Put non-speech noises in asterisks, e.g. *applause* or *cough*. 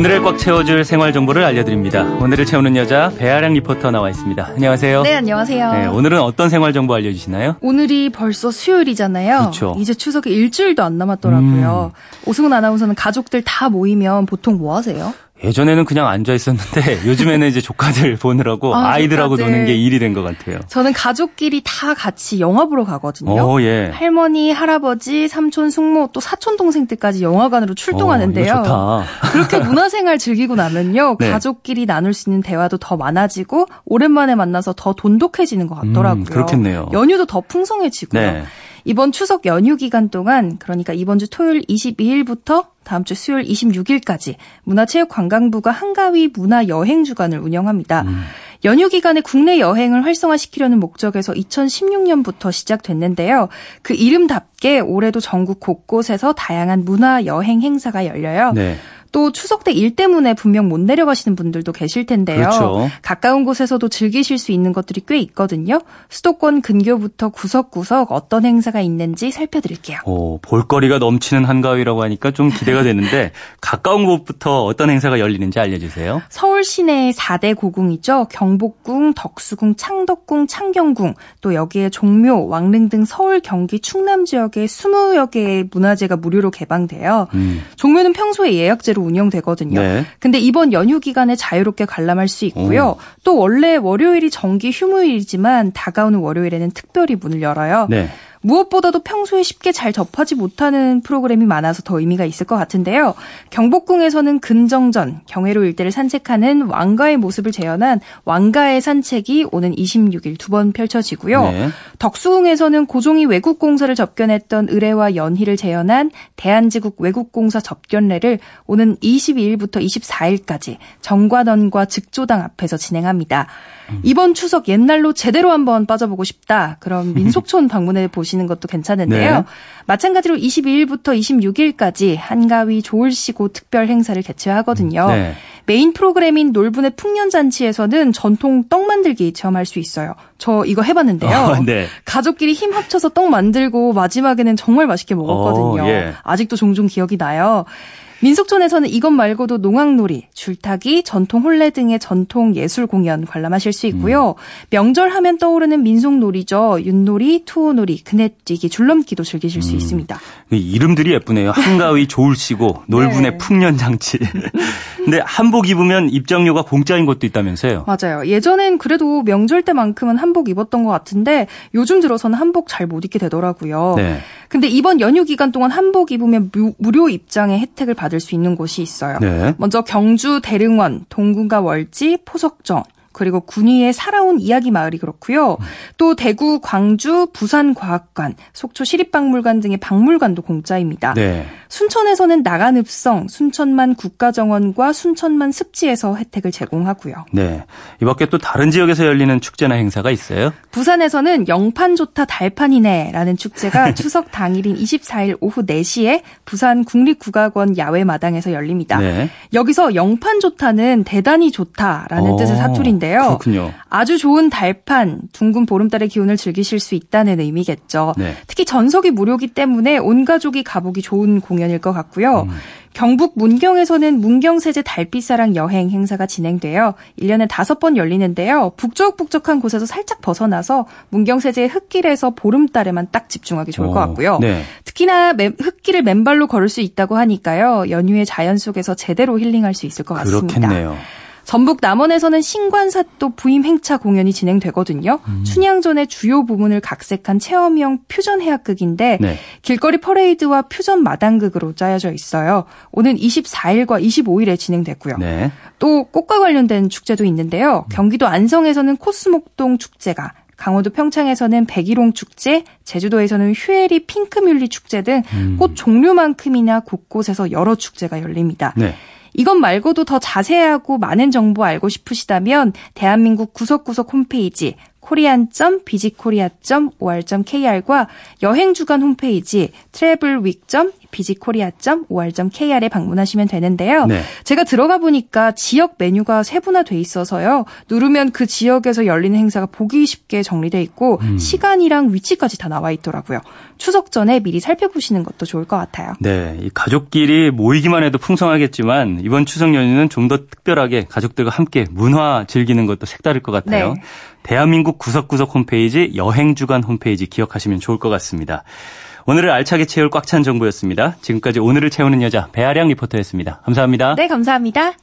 오늘을 꽉 채워줄 생활 정보를 알려드립니다. 오늘을 채우는 여자 배아량 리포터 나와 있습니다. 안녕하세요. 네, 안녕하세요. 네, 오늘은 어떤 생활 정보 알려주시나요? 오늘이 벌써 수요일이잖아요. 그렇죠. 이제 추석이 일주일도 안 남았더라고요. 음. 오승훈 아나운서는 가족들 다 모이면 보통 뭐 하세요? 예전에는 그냥 앉아 있었는데 *laughs* 요즘에는 이제 조카들 보느라고 아, 이들하고 노는 게 일이 된 것 같아요. 저는 가족끼리 다 같이 영화 보러 가거든요. 오, 예. 할머니, 할아버지, 삼촌, 숙모, 또 사촌 동생들까지 영화관으로 출동하는데요. 오, *laughs* 그렇게 문화생활 즐기고 나면요. 네. 가족끼리 나눌 수 있는 대화도 더 많아지고 오랜만에 만나서 더 돈독해지는 것 같더라고요. 음, 그렇겠네요. 연휴도 더 풍성해지고요. 네. 이번 추석 연휴 기간 동안 그러니까 이번 주 토요일 22일부터 다음 주 수요일 26일까지 문화체육관광부가 한가위 문화 여행 주간을 운영합니다. 음. 연휴 기간에 국내 여행을 활성화시키려는 목적에서 2016년부터 시작됐는데요. 그 이름답게 올해도 전국 곳곳에서 다양한 문화 여행 행사가 열려요. 네. 또 추석 때 일 때문에 분명 못 내려가시는 분들도 계실 텐데요. 그렇죠. 가까운 곳에서도 즐기실 수 있는 것들이 꽤 있거든요. 수도권 근교부터 구석구석 어떤 행사가 있는지 살펴드릴게요. 오, 볼거리가 넘치는 한가위라고 하니까 좀 기대가 되는데 *laughs* 가까운 곳부터 어떤 행사가 열리는지 알려주세요. 서울 시내의 4대 고궁이죠. 경복궁, 덕수궁, 창덕궁, 창경궁, 또 여기에 종묘, 왕릉 등 서울, 경기, 충남 지역의 20여 개의 문화재가 무료로 개방돼요. 음. 종묘는 평소에 예약제로 방식으로 운영되거든요. 네. 근데 이번 연휴 기간에 자유롭게 관람할 수 있고요. 오. 또 원래 월요일이 정기 휴무일이지만 다가오는 월요일에는 특별히 문을 열어요. 네. 무엇보다도 평소에 쉽게 잘 접하지 못하는 프로그램이 많아서 더 의미가 있을 것 같은데요. 경복궁에서는 근정전, 경회로 일대를 산책하는 왕가의 모습을 재현한 왕가의 산책이 오는 26일 두 번 펼쳐지고요. 네. 덕수궁에서는 고종이 외국공사를 접견했던 의례와 연희를 재현한 대한제국 외국공사 접견례를 오는 22일부터 24일까지 정관원과 즉조당 앞에서 진행합니다. 이번 추석 옛날로 제대로 한번 빠져보고 싶다. 그럼 민속촌 방문해 보시 는 것도 괜찮은데요. 네. 마찬가지로 22일부터 26일까지 한가위 좋을시고 특별 행사를 개최하거든요. 네. 메인 프로그램인 놀분의 풍년잔치에서는 전통 떡 만들기 체험할 수 있어요. 저 이거 해봤는데요. 어, 네. 가족끼리 힘 합쳐서 떡 만들고 마지막에는 정말 맛있게 먹었거든요. 어, 예. 아직도 종종 기억이 나요. 민속촌에서는 이것 말고도 농악놀이, 줄타기, 전통 혼례 등의 전통 예술 공연 관람하실 수 있고요. 음. 명절 하면 떠오르는 민속놀이죠. 윷놀이, 투호놀이, 그네뛰기, 줄넘기도 즐기실 음. 수 있습니다. 이름들이 예쁘네요. 한가위 *laughs* 좋을시고 놀분의 네. 풍년장치. *laughs* 근데 한복 입으면 입장료가 공짜인 것도 있다면서요? 맞아요. 예전엔 그래도 명절 때만큼은 한복 입었던 것 같은데 요즘 들어서는 한복 잘 못 입게 되더라고요. 네. 근데 이번 연휴 기간 동안 한복 입으면 무, 료 입장의 혜택을 받을 수 있는 곳이 있어요. 네. 먼저 경주 대릉원, 동gun과 월지, 포석정, 그리고 군위의 살아온 이야기 마을이 그렇고요. 또 대구, 광주, 부산 과학관, 속초 시립박물관 등의 박물관도 공짜입니다. 네. 순천에서는 나간읍성, 순천만 국가정원과 순천만 습지에서 혜택을 제공하고요. 네. 이 밖에 또 다른 지역에서 열리는 축제나 행사가 있어요? 부산에서는 영판 좋다 달판이네라는 축제가 *laughs* 추석 당일인 24일 오후 4시에 부산 국립국악원 야외 마당에서 열립니다. 네. 여기서 영판 좋다는 대단히 좋다라는 오, 뜻의 사투리인데 요. 그렇군요. 아주 좋은 달판, 둥근 보름달의 기운을 즐기실 수 있다는 의미겠죠. 네. 특히 전석이 무료기 때문에 온 가족이 가보기 좋은 공연 공연일 것 같고요. 음. 경북 문경에서는 문경세제 달빛사랑 여행 행사가 진행되어 1년에 5번 열리는데요. 북적북적한 곳에서 살짝 벗어나서 문경세제의 흙길에서 보름달에만 딱 집중하기 좋을 것 같고요. 네. 특히나 흙길을 맨발로 걸을 수 있다고 하니까요. 연휴의 자연 속에서 제대로 힐링할 수 있을 것 같습니다. 그렇겠네요. 전북 남원에서는 신관사또 부임 행차 공연이 진행되거든요. 음. 춘향전의 주요 부분을 각색한 체험형 퓨전 해악극인데 네. 길거리 퍼레이드와 퓨전 마당극으로 짜여져 있어요. 오는 24일과 25일에 진행됐고요. 네. 또 꽃과 관련된 축제도 있는데요. 경기도 안성에서는 코스목동 축제가 강원도 평창에서는 백일홍 축제, 제주도에서는 휴에리 핑크뮬리 축제 등꽃 음. 종류만큼이나 곳곳에서 여러 축제가 열립니다. 네. 이것 말고도 더 자세하고 많은 정보 알고 싶으시다면 대한민국 구석구석 홈페이지 korean.bgkorea.or.kr과 여행 주간 홈페이지 travelweek.bgkorea.or.kr에 방문하시면 되는데요. 네. 제가 들어가 보니까 지역 메뉴가 세분화돼 있어서요. 누르면 그 지역에서 열리는 행사가 보기 쉽게 정리돼 있고 음. 시간이랑 위치까지 다 나와 있더라고요. 추석 전에 미리 살펴보시는 것도 좋을 것 같아요. 네, 이 가족끼리 모이기만 해도 풍성하겠지만 이번 추석 연휴는 좀 더 특별하게 가족들과 함께 문화 즐기는 것도 색다를 것 같아요. 네. 대한민국 구석구석 홈페이지 여행 주간 홈페이지 기억하시면 좋을 것 같습니다. 오늘을 알차게 채울 꽉 찬 정보였습니다. 지금까지 오늘을 채우는 여자 배아량 리포터였습니다. 감사합니다. 네, 감사합니다.